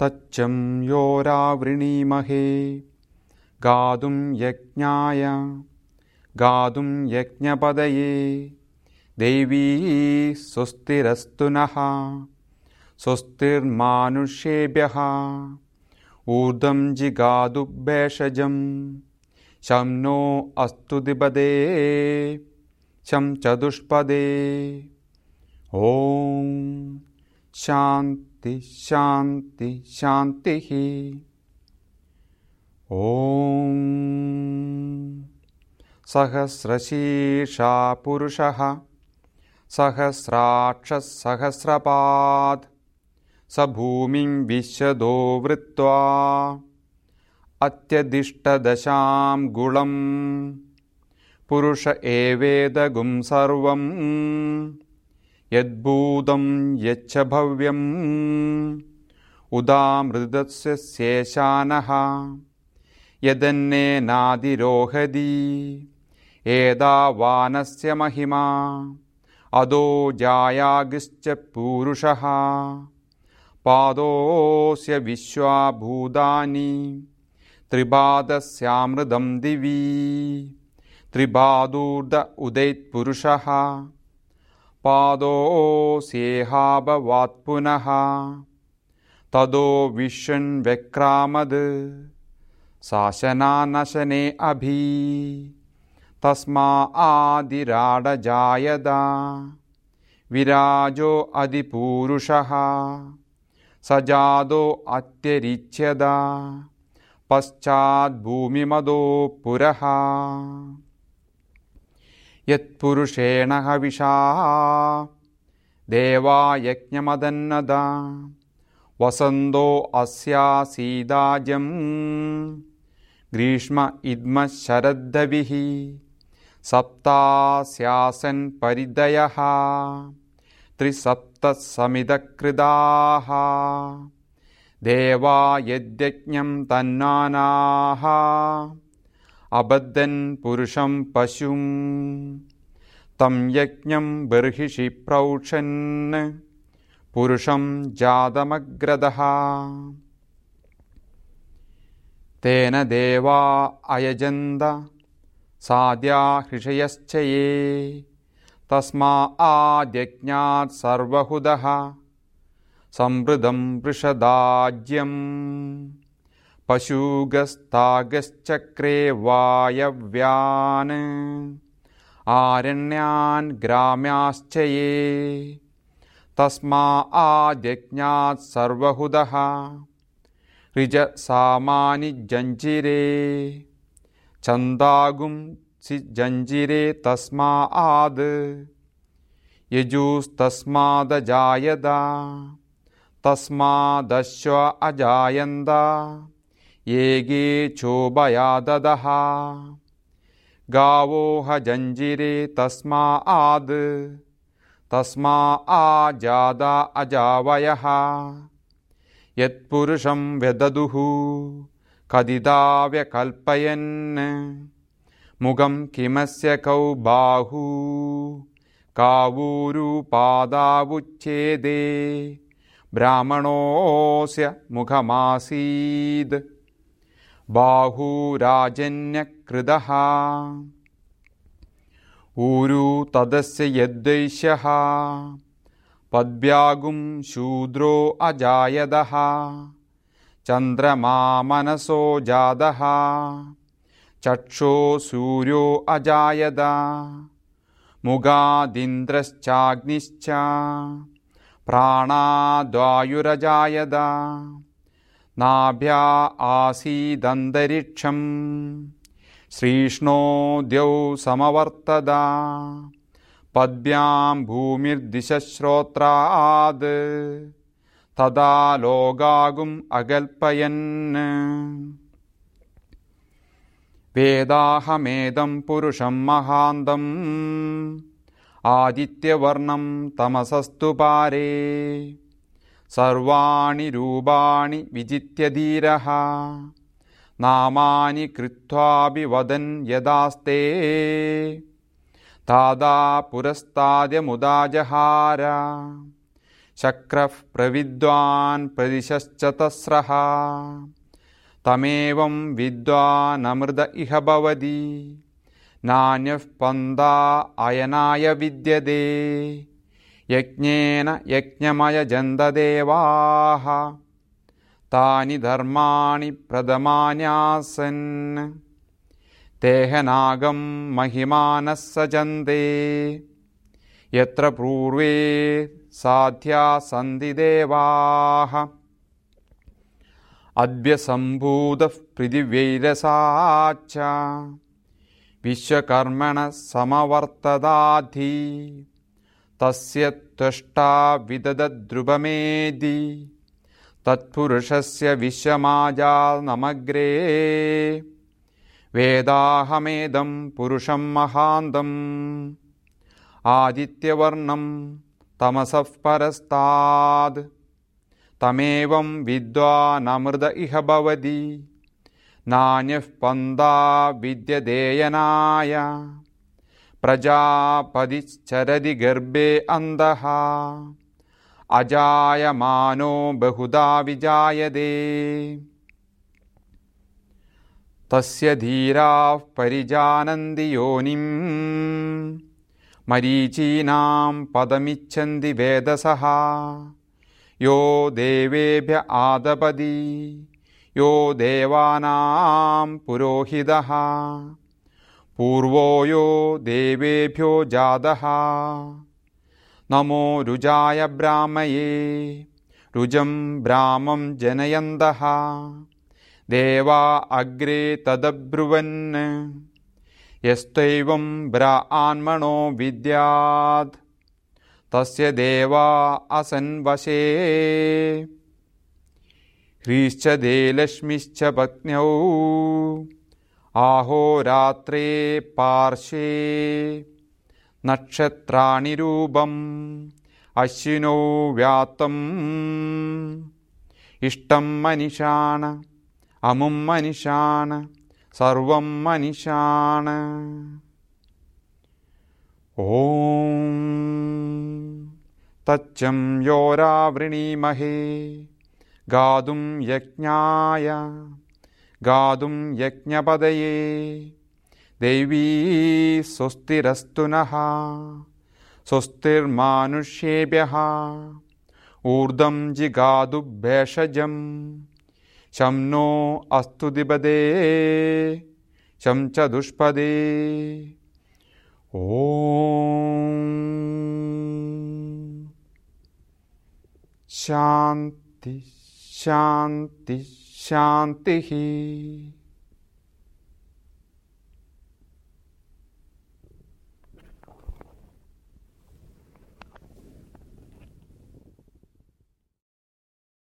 तच्चं योरावृणीमहे गातुं यज्ञाय गातुं यज्ञपदये। देवी स्वस्तिरस्तु नः स्वस्तिर्मानुष्येभ्यः। ऊर्ध्वं जिगादुभेषजं शं नो अस्तु दिपदे शं चतुष्पदे। ॐ शान्ति शान्ति शान्तिः। ॐ सहस्रशीर्षा पुरुषः सहस्राक्षसहस्रपात् स भूमिं विशदो वृत्वा अत्यदिष्टदशां गुळम् पुरुष एवेदगुं सर्वम् यद्भूतं यच्च भव्यम् उदामृदस्य शेषानः यदन्नेनादिरोहदी एदावानस्य महिमा। अदो जायागिश्च पूरुषः। पादोऽस्य विश्वाभूतानि त्रिपादस्यामृदं दिवि। त्रिपादूर्द उदैत्पुरुषः पादोऽस्येहाभवात् पुनः। तदो विष्णुव्यक्रामद् शासनानशने अभि तस्मा आदिराडजायदा विराजो अधिपूरुषः। स जादो अत्यरिच्यदा पश्चाद्भूमिमदो पुरः। यत्पुरुषेण हविषा। देवा यज्ञमदन्नदा। वसन्दो अस्यासीदाजम् ग्रीष्म इद्म शरद्दविः सप्तास्यासन् परिदयः त्रिसप्तसमिदकृदाः। देवा यद्यज्ञं तन्नानाः अबद्धन् पुरुषं पशुम् तं यज्ञं बर्हिषि प्रौषन् पुरुषं जातमग्रदः। तेन देवा अयजन्द साद्या हृषयश्च ये तस्मा आद्यज्ञात् सर्वहुदः। संवृदं वृषदाज्यम्। पशुगस्तागश्चक्रे वायव्यान्। आरण्यान् ग्राम्याश्च ये तस्मा आद्यज्ञात् सर्वहुदः। ऋजसामानि जञ्जिरे छन्दागुं सि जञ्जिरे तस्मा आद्। यजुस्तस्मादजायदा। तस्मादश्व अजायन्द। येगे चोभयाददः। गावोह जञ्जिरे तस्मा आद्। तस्मा आजादा अजावयः। यत्पुरुषं व्यददुः कदिदा व्यकल्पयन् मुखं किमस्य कौ बाहू कावूरुपादावुच्छेदे। ब्राह्मणोऽस्य मुखमासीद्। बाहूराजन्यकृदः। ऊरु तदस्य यद्वैश्यः पद्भ्यागुं शूद्रो अजायदः चन्द्रमा मनसो जातः चक्षो सूर्यो अजायद मुगादिन्द्रश्चाग्निश्च। प्राणाद्वायुरजायद नाभ्या आसीदन्तरिक्षम्। श्रीष्णो द्यौ समवर्तदा पद्भ्यां भूमिर्दिशश्रोत्राद् तदा लोगागुम् अगल्पयन्। वेदाहमेदं पुरुषं महान्तम्। आदित्यवर्णं तमसस्तु पारे। सर्वाणि रूपाणि विजित्य धीरः। नामानि कृत्वापि वदन् यदास्ते। तादा पुरस्ताद्यमुदा जहार शक्रः प्रविद्वान् प्रदिशश्च तस्रः। तमेवं विद्वानमृद इह भवति। नान्यः पन्दा अयनाय विद्यते। यज्ञेन यज्ञमयजन्तदेवाः तानि धर्माणि प्रथमान्यासन् तेहनागं महिमानः सजन्ते यत्र पूर्वे साध्या सन्ति देवाः अद्यसम्भूतः पृथिव्यैरसाच्च विश्वकर्मणः समवर्तदाधि तस्य त्वष्टा विददद्रुवमेदि तत्पुरुषस्य विश्वमाजानमग्रे वेदाहमेदं पुरुषं महान्तम्। आदित्यवर्णं तमसः परस्ताद् तमेवं विद्वानमृद इह भवति। नान्यः पन्दा विद्यदेयनाय। प्रजापदिश्चरदि गर्भे अन्धः। अजायमानो बहुधा विजायते। तस्य धीराः परिजानन्ति योनिम् मरीचीनां पदमिच्छन्ति वेदसः। यो देवेभ्य आदपदि यो देवानां पुरोहितः। पूर्वो यो देवेभ्यो जातः। नमो रुजाय ब्राह्मये रुजं ब्राह्मं जनयन्तः। देवा अग्रे तदब्रुवन् यस्त्वैवं ब्राह्मणो विद्यात्। तस्य देवा असन्वशे ह्रीश्च देलक्ष्मिश्च पत्न्यौ। आहोरात्रे पार्श्वे नक्षत्राणि रूपम् अश्विनो व्यात्तम् इष्टं मनिषाण अमुं मनिषाण सर्वं मनिषाण। तच्चं योरावृणीमहे गातुं यज्ञाय गातुं यज्ञपदये देवी स्वस्तिरस्तु नः स्वस्तिर्मानुष्येभ्यः ऊर्ध्वं जिगातु भेषजं शं नो अस्तु दिपदे शं च दुष्पदे। ॐ शान्ति शान्ति शान्तिः